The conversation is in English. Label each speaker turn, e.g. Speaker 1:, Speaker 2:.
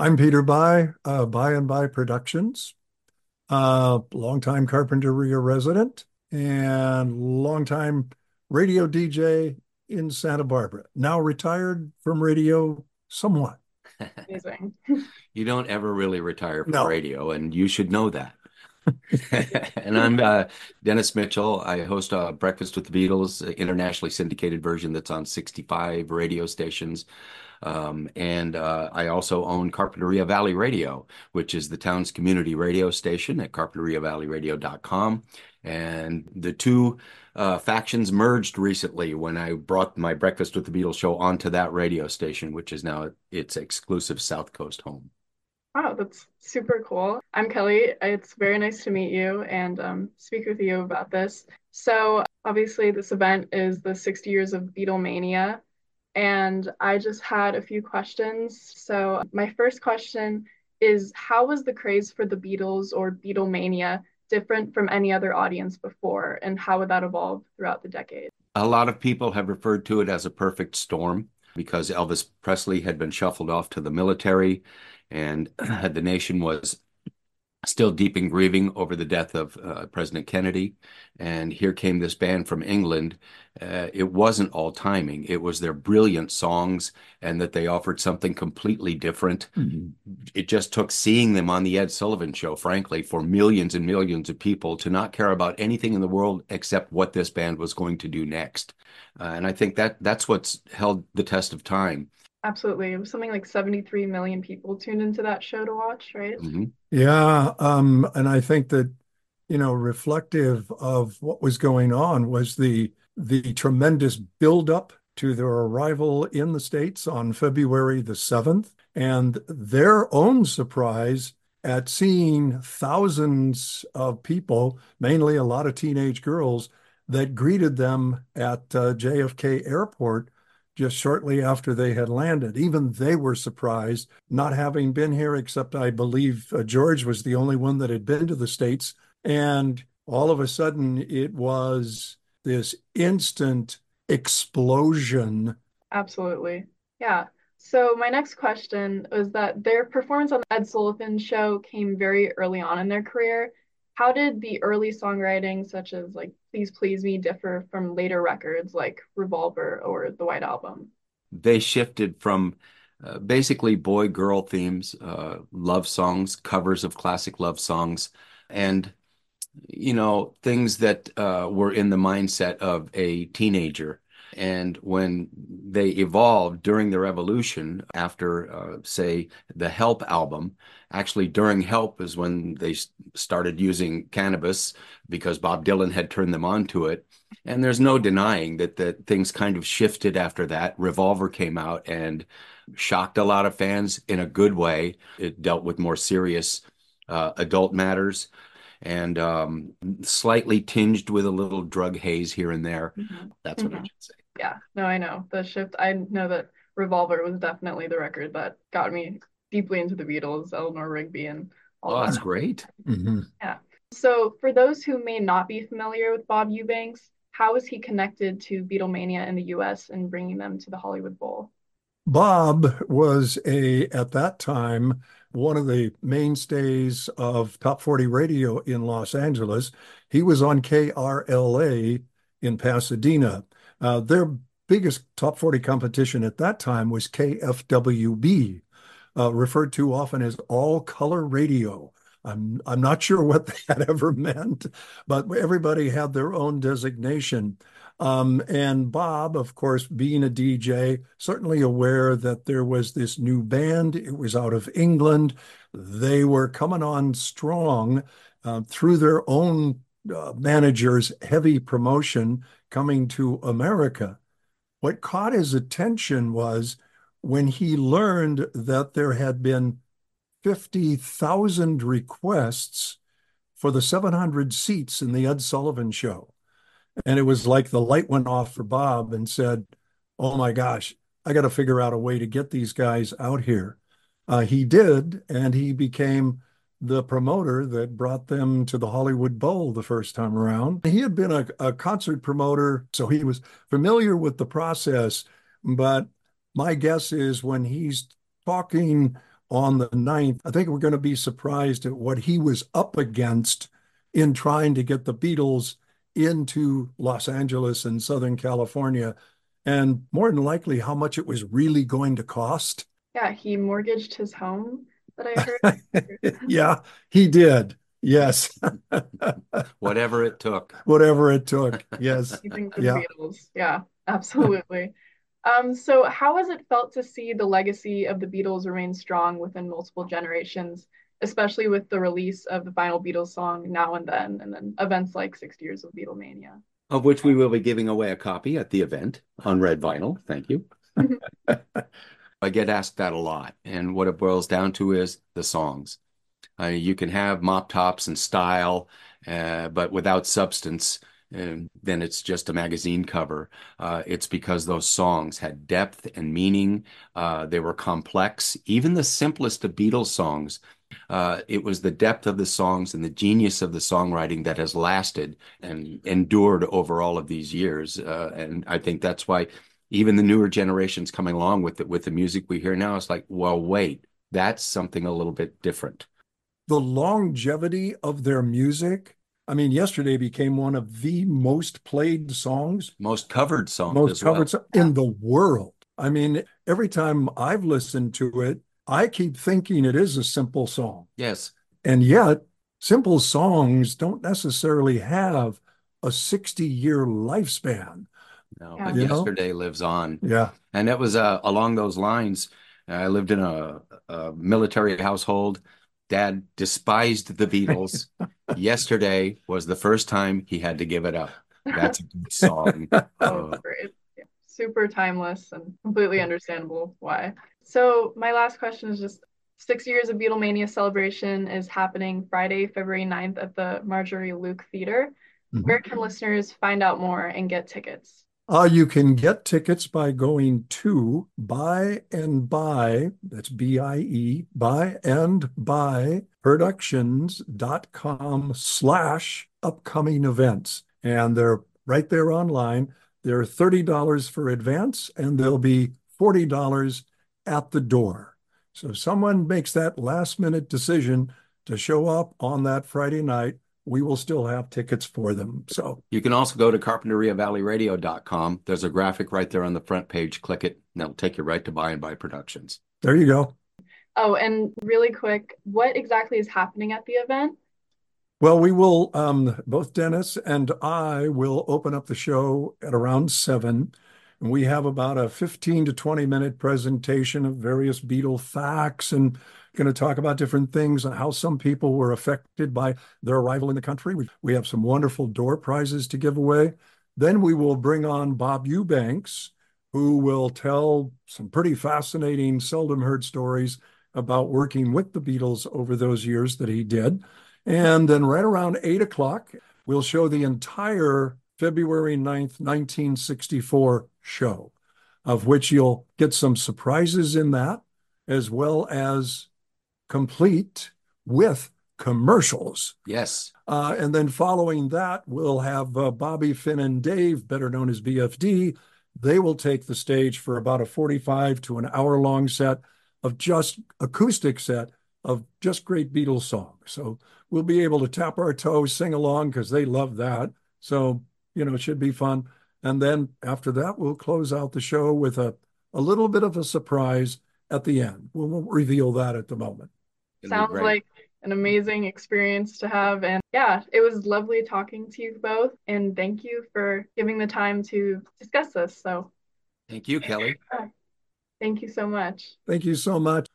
Speaker 1: I'm Peter Bie, uh, Bie and Bie Productions, uh, longtime Carpinteria resident and longtime radio DJ in Santa Barbara. Now retired from radio somewhat.
Speaker 2: Amazing.
Speaker 3: You don't ever really retire from
Speaker 1: No.
Speaker 3: radio, and you should know that. And I'm uh, Dennis Mitchell. I host a Breakfast with the Beatles, uh, internationally syndicated version that's on 65 radio stations. Um, and uh, I also own Carpinteria Valley Radio, which is the town's community radio station at carpinteriavalleyradio.com. And the two uh, factions merged recently when I brought my Breakfast with the Beatles show onto that radio station, which is now its exclusive South Coast home.
Speaker 2: Wow, that's super cool. I'm Kelly. It's very nice to meet you and um, speak with you about this. So, obviously, this event is the 60 years of Beatlemania, and I just had a few questions. So, my first question is How was the craze for the Beatles or Beatlemania different from any other audience before, and how would that evolve throughout the decade?
Speaker 3: A lot of people have referred to it as a perfect storm because Elvis Presley had been shuffled off to the military and the nation was still deep in grieving over the death of uh, President Kennedy. And here came this band from England. Uh, it wasn't all timing, it was their brilliant songs and that they offered something completely different. It just took seeing them on the Ed Sullivan show, frankly, for millions and millions of people to not care about anything in the world except what this band was going to do next. Uh, and I think that that's what's held the test of time.
Speaker 2: Absolutely. It was something like 73 million people tuned into that show to watch, right?
Speaker 3: Mhm.
Speaker 1: Yeah, um, and I think that, you know, reflective of what was going on was the the tremendous buildup to their arrival in the States on February the 7th, and their own surprise at seeing thousands of people, mainly a lot of teenage girls, that greeted them at uh, JFK Airport just shortly after they had landed. Even they were surprised, not having been here, except I believe uh, George was the only one that had been to the States. And all of a sudden, it was this instant explosion.
Speaker 2: Absolutely. Yeah. So my next question was that their performance on the Ed Sullivan show came very early on in their career. How did the early songwriting, such as like Please Please Me, differ from later records like Revolver or The White Album?
Speaker 3: they shifted from uh, basically boy girl themes, uh, love songs, covers of classic love songs, and you know things that uh, were in the mindset of a teenager. And when they evolved during the revolution, after uh, say the Help album, actually during Help is when they started using cannabis because Bob Dylan had turned them on to it. And there's no denying that that things kind of shifted after that. Revolver came out and shocked a lot of fans in a good way. It dealt with more serious uh, adult matters and um, slightly tinged with a little drug haze here and there.
Speaker 2: Mhm.
Speaker 3: That's what I
Speaker 2: Mhm.
Speaker 3: should say.
Speaker 2: Yeah, no, I know. The shift, I know that Revolver was definitely the record that got me deeply into the Beatles, Eleanor Rigby, and all
Speaker 3: Oh,
Speaker 2: that.
Speaker 3: that's great.
Speaker 1: Mhm.
Speaker 2: So, for those who may not be familiar with Bob Eubanks, how is he connected to Beatlemania in the US and bringing them to the Hollywood Bowl?
Speaker 1: Bob was a, at that time, one of the mainstays of Top 40 radio in Los Angeles. He was on KRLA in Pasadena. Uh, their biggest Top 40 competition at that time was KFWB, uh, referred to often as all color radio. I'm I'm not sure what that ever meant, but everybody had their own designation. Um, and Bob, of course, being a DJ, certainly aware that there was this new band. It was out of England. They were coming on strong uh, through their own uh, managers' heavy promotion coming to America. What caught his attention was when he learned that there had been 50,000 requests for the 700 seats in the Ed Sullivan show. And it was like the light went off for Bob and said, Oh my gosh, I got to figure out a way to get these guys out here. Uh, he did, and he became the promoter that brought them to the Hollywood Bowl the first time around. He had been a, a concert promoter, so he was familiar with the process. But my guess is when he's talking on the 9th, I think we're going to be surprised at what he was up against in trying to get the Beatles into Los Angeles and Southern California, and more than likely how much it was really going to cost.
Speaker 2: Yeah, he mortgaged his home that I
Speaker 1: heard. yeah, he did. Yes.
Speaker 3: Whatever it took.
Speaker 1: Whatever it took. Yes.
Speaker 2: yeah. Beatles. Yeah, absolutely. Um, so how has it felt to see the legacy of the Beatles remain strong within multiple generations, especially with the release of the final Beatles song Now and Then, and then events like 60 Years of Beatlemania?
Speaker 3: Of which we will be giving away a copy at the event on red vinyl. Thank you. I get asked that a lot. And what it boils down to is the songs. Uh, you can have mop tops and style, uh, but without substance, and then it's just a magazine cover. Uh, it's because those songs had depth and meaning. Uh, they were complex. Even the simplest of Beatles songs, uh, it was the depth of the songs and the genius of the songwriting that has lasted and endured over all of these years. Uh, and I think that's why even the newer generations coming along with it, with the music we hear now, it's like, well, wait, that's something a little bit different.
Speaker 1: The longevity of their music I mean, yesterday became one of the most played songs,
Speaker 3: most covered songs,
Speaker 1: most covered well. in the world. I mean, every time I've listened to it, I keep thinking it is a simple song.
Speaker 3: Yes.
Speaker 1: And yet, simple songs don't necessarily have a 60 year lifespan.
Speaker 3: No, yeah. but you yesterday know? lives on.
Speaker 1: Yeah.
Speaker 3: And it was uh, along those lines. I lived in a, a military household Dad despised the Beatles. Yesterday was the first time he had to give it up. That's a good song.
Speaker 2: oh, great. Yeah. Super timeless and completely understandable why. So, my last question is just six years of Beatlemania celebration is happening Friday, February 9th at the Marjorie Luke Theater. Mm-hmm. Where can listeners find out more and get tickets?
Speaker 1: Uh, you can get tickets by going to Bie and Bie, that's B I E, Bie and Bie productions.com slash upcoming events. And they're right there online. They're $30 for advance and they'll be $40 at the door. So someone makes that last minute decision to show up on that Friday night, we will still have tickets for them. So
Speaker 3: you can also go to carpinteriavalleyradio.com. There's a graphic right there on the front page. Click it, and it'll take you right to Bie and Bie Productions.
Speaker 1: There you go.
Speaker 2: Oh, and really quick, what exactly is happening at the event?
Speaker 1: Well, we will, um, both Dennis and I will open up the show at around seven. And we have about a 15 to 20 minute presentation of various Beatle facts and going to talk about different things and how some people were affected by their arrival in the country. We, we have some wonderful door prizes to give away. Then we will bring on Bob Eubanks, who will tell some pretty fascinating, seldom heard stories about working with the Beatles over those years that he did. And then right around eight o'clock, we'll show the entire February 9th, 1964 show, of which you'll get some surprises in that, as well as complete with commercials.
Speaker 3: Yes.
Speaker 1: Uh, and then following that, we'll have uh, Bobby, Finn, and Dave, better known as BFD. They will take the stage for about a 45 to an hour long set of just acoustic set of just great Beatles songs. So we'll be able to tap our toes, sing along because they love that. So, you know, it should be fun. And then after that, we'll close out the show with a, a little bit of a surprise at the end. We won't reveal that at the moment.
Speaker 2: Sounds like an amazing experience to have. And yeah, it was lovely talking to you both. And thank you for giving the time to discuss this. So
Speaker 3: thank you, Kelly.
Speaker 2: Thank you so much.
Speaker 1: Thank you so much.